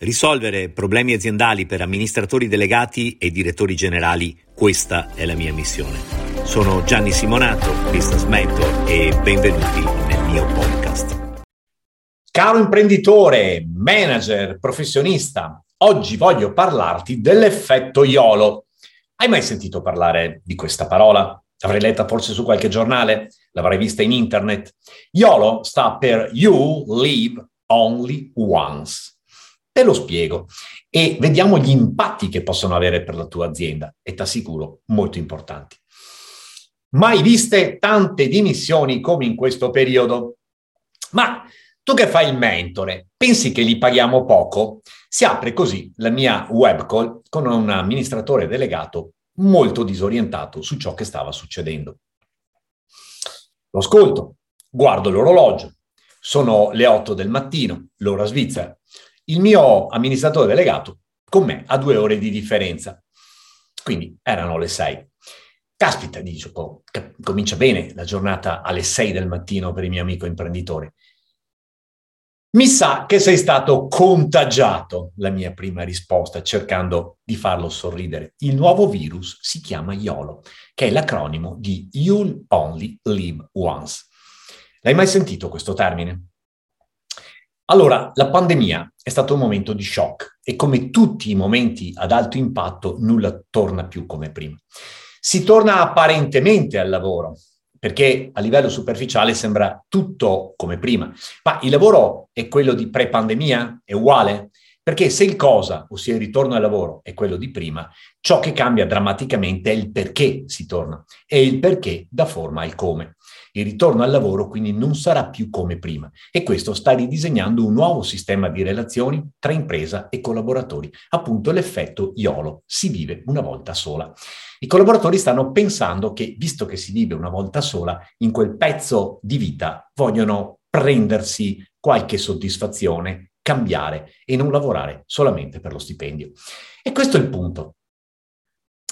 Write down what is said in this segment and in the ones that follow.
Risolvere problemi aziendali per amministratori delegati e direttori generali, questa è la mia missione. Sono Gianni Simonato, Business Mentor e benvenuti nel mio podcast. Caro imprenditore, manager, professionista, oggi voglio parlarti dell'effetto YOLO. Hai mai sentito parlare di questa parola? L'avrei letta forse su qualche giornale, l'avrai vista in internet. YOLO sta per You Live Only Once. Te lo spiego e vediamo gli impatti che possono avere per la tua azienda e ti assicuro molto importanti. Mai viste tante dimissioni come in questo periodo? Ma tu che fai il mentore, pensi che li paghiamo poco? Si apre così la mia web call con un amministratore delegato molto disorientato su ciò che stava succedendo. Lo ascolto, guardo l'orologio, sono le 8 del mattino, l'ora svizzera. Il mio amministratore delegato con me ha due ore di differenza. Quindi erano le sei. Caspita, dice, oh, comincia bene la giornata alle sei del mattino per il mio amico imprenditore. Mi sa che sei stato contagiato, la mia prima risposta, cercando di farlo sorridere. Il nuovo virus si chiama YOLO, che è l'acronimo di You'll Only Live Once. L'hai mai sentito questo termine? Allora, la pandemia è stato un momento di shock e come tutti i momenti ad alto impatto nulla torna più come prima. Si torna apparentemente al lavoro, perché a livello superficiale sembra tutto come prima, ma il lavoro è quello di pre-pandemia? È uguale? Perché se il cosa, ossia il ritorno al lavoro, è quello di prima, ciò che cambia drammaticamente è il perché si torna e il perché dà forma al come. Il ritorno al lavoro quindi non sarà più come prima e questo sta ridisegnando un nuovo sistema di relazioni tra impresa e collaboratori, appunto l'effetto IOLO, si vive una volta sola. I collaboratori stanno pensando che, visto che si vive una volta sola, in quel pezzo di vita vogliono prendersi qualche soddisfazione, cambiare e non lavorare solamente per lo stipendio. E questo è il punto.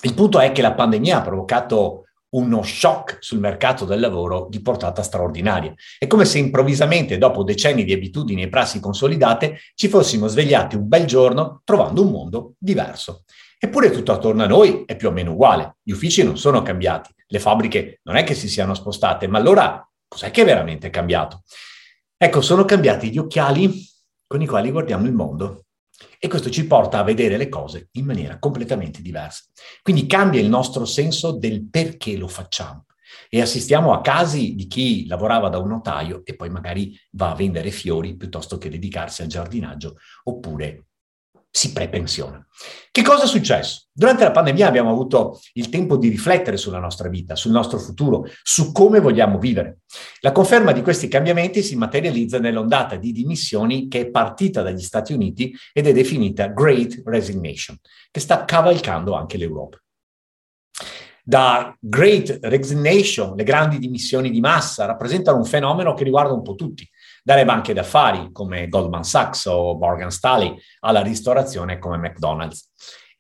Il punto è che la pandemia ha provocato uno shock sul mercato del lavoro di portata straordinaria. È come se improvvisamente, dopo decenni di abitudini e prassi consolidate, ci fossimo svegliati un bel giorno trovando un mondo diverso. Eppure tutto attorno a noi è più o meno uguale. Gli uffici non sono cambiati, le fabbriche non è che si siano spostate, ma allora cos'è che è veramente cambiato? Ecco, sono cambiati gli occhiali con i quali guardiamo il mondo e questo ci porta a vedere le cose in maniera completamente diversa. Quindi cambia il nostro senso del perché lo facciamo. E assistiamo a casi di chi lavorava da un notaio e poi magari va a vendere fiori piuttosto che dedicarsi al giardinaggio oppure si prepensiona. Che cosa è successo? Durante la pandemia abbiamo avuto il tempo di riflettere sulla nostra vita, sul nostro futuro, su come vogliamo vivere. La conferma di questi cambiamenti si materializza nell'ondata di dimissioni che è partita dagli Stati Uniti ed è definita Great Resignation, che sta cavalcando anche l'Europa. Da Great Resignation, le grandi dimissioni di massa rappresentano un fenomeno che riguarda un po' tutti dalle banche d'affari come Goldman Sachs o Morgan Stanley alla ristorazione come McDonald's.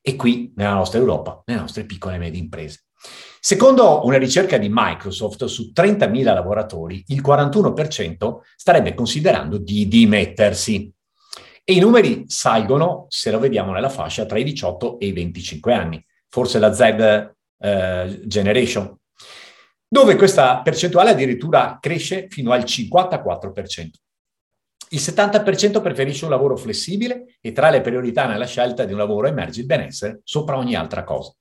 E qui nella nostra Europa, nelle nostre piccole e medie imprese. Secondo una ricerca di Microsoft, su 30.000 lavoratori, il 41% starebbe considerando di dimettersi. E i numeri salgono se lo vediamo nella fascia tra i 18 e i 25 anni, forse la Z eh, Generation, dove questa percentuale addirittura cresce fino al 54%. Il 70% preferisce un lavoro flessibile e tra le priorità nella scelta di un lavoro emerge il benessere sopra ogni altra cosa.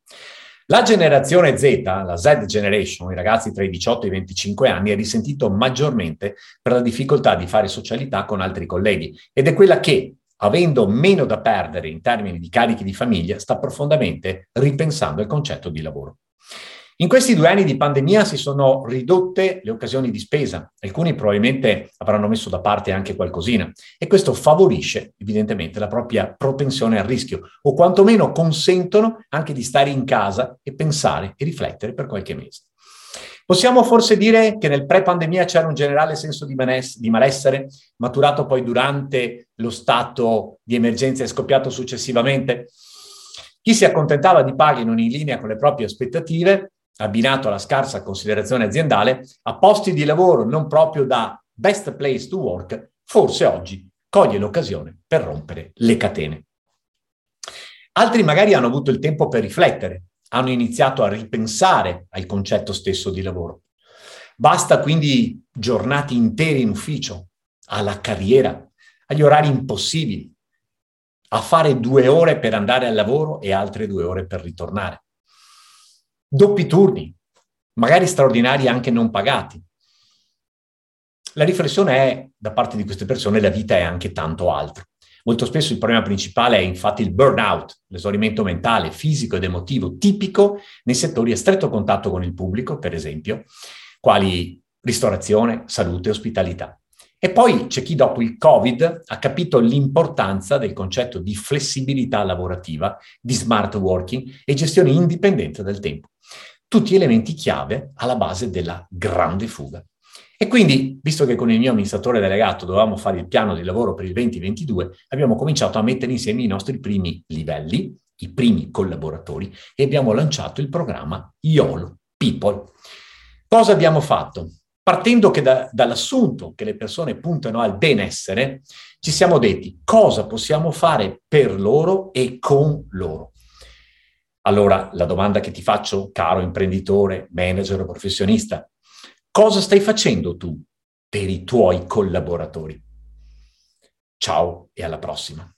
La generazione Z, la Z Generation, i ragazzi tra i 18 e i 25 anni, è risentito maggiormente per la difficoltà di fare socialità con altri colleghi ed è quella che, avendo meno da perdere in termini di carichi di famiglia, sta profondamente ripensando il concetto di lavoro. In questi due anni di pandemia si sono ridotte le occasioni di spesa, alcuni probabilmente avranno messo da parte anche qualcosina e questo favorisce evidentemente la propria propensione al rischio o quantomeno consentono anche di stare in casa e pensare e riflettere per qualche mese. Possiamo forse dire che nel pre-pandemia c'era un generale senso di, manes- di malessere, maturato poi durante lo stato di emergenza e scoppiato successivamente? Chi si accontentava di paghi non in linea con le proprie aspettative abbinato alla scarsa considerazione aziendale, a posti di lavoro non proprio da best place to work, forse oggi coglie l'occasione per rompere le catene. Altri magari hanno avuto il tempo per riflettere, hanno iniziato a ripensare al concetto stesso di lavoro. Basta quindi giornate intere in ufficio, alla carriera, agli orari impossibili, a fare due ore per andare al lavoro e altre due ore per ritornare. Doppi turni, magari straordinari anche non pagati. La riflessione è, da parte di queste persone, la vita è anche tanto altro. Molto spesso il problema principale è infatti il burnout, l'esaurimento mentale, fisico ed emotivo tipico nei settori a stretto contatto con il pubblico, per esempio, quali ristorazione, salute e ospitalità. E poi c'è chi dopo il Covid ha capito l'importanza del concetto di flessibilità lavorativa, di smart working e gestione indipendente del tempo. Tutti elementi chiave alla base della grande fuga. E quindi, visto che con il mio amministratore delegato dovevamo fare il piano di lavoro per il 2022, abbiamo cominciato a mettere insieme i nostri primi livelli, i primi collaboratori, e abbiamo lanciato il programma YOLO People. Cosa abbiamo fatto? partendo da, dall'assunto che le persone puntano al benessere, ci siamo detti cosa possiamo fare per loro e con loro. Allora, la domanda che ti faccio, caro imprenditore, manager o professionista, cosa stai facendo tu per i tuoi collaboratori? Ciao e alla prossima.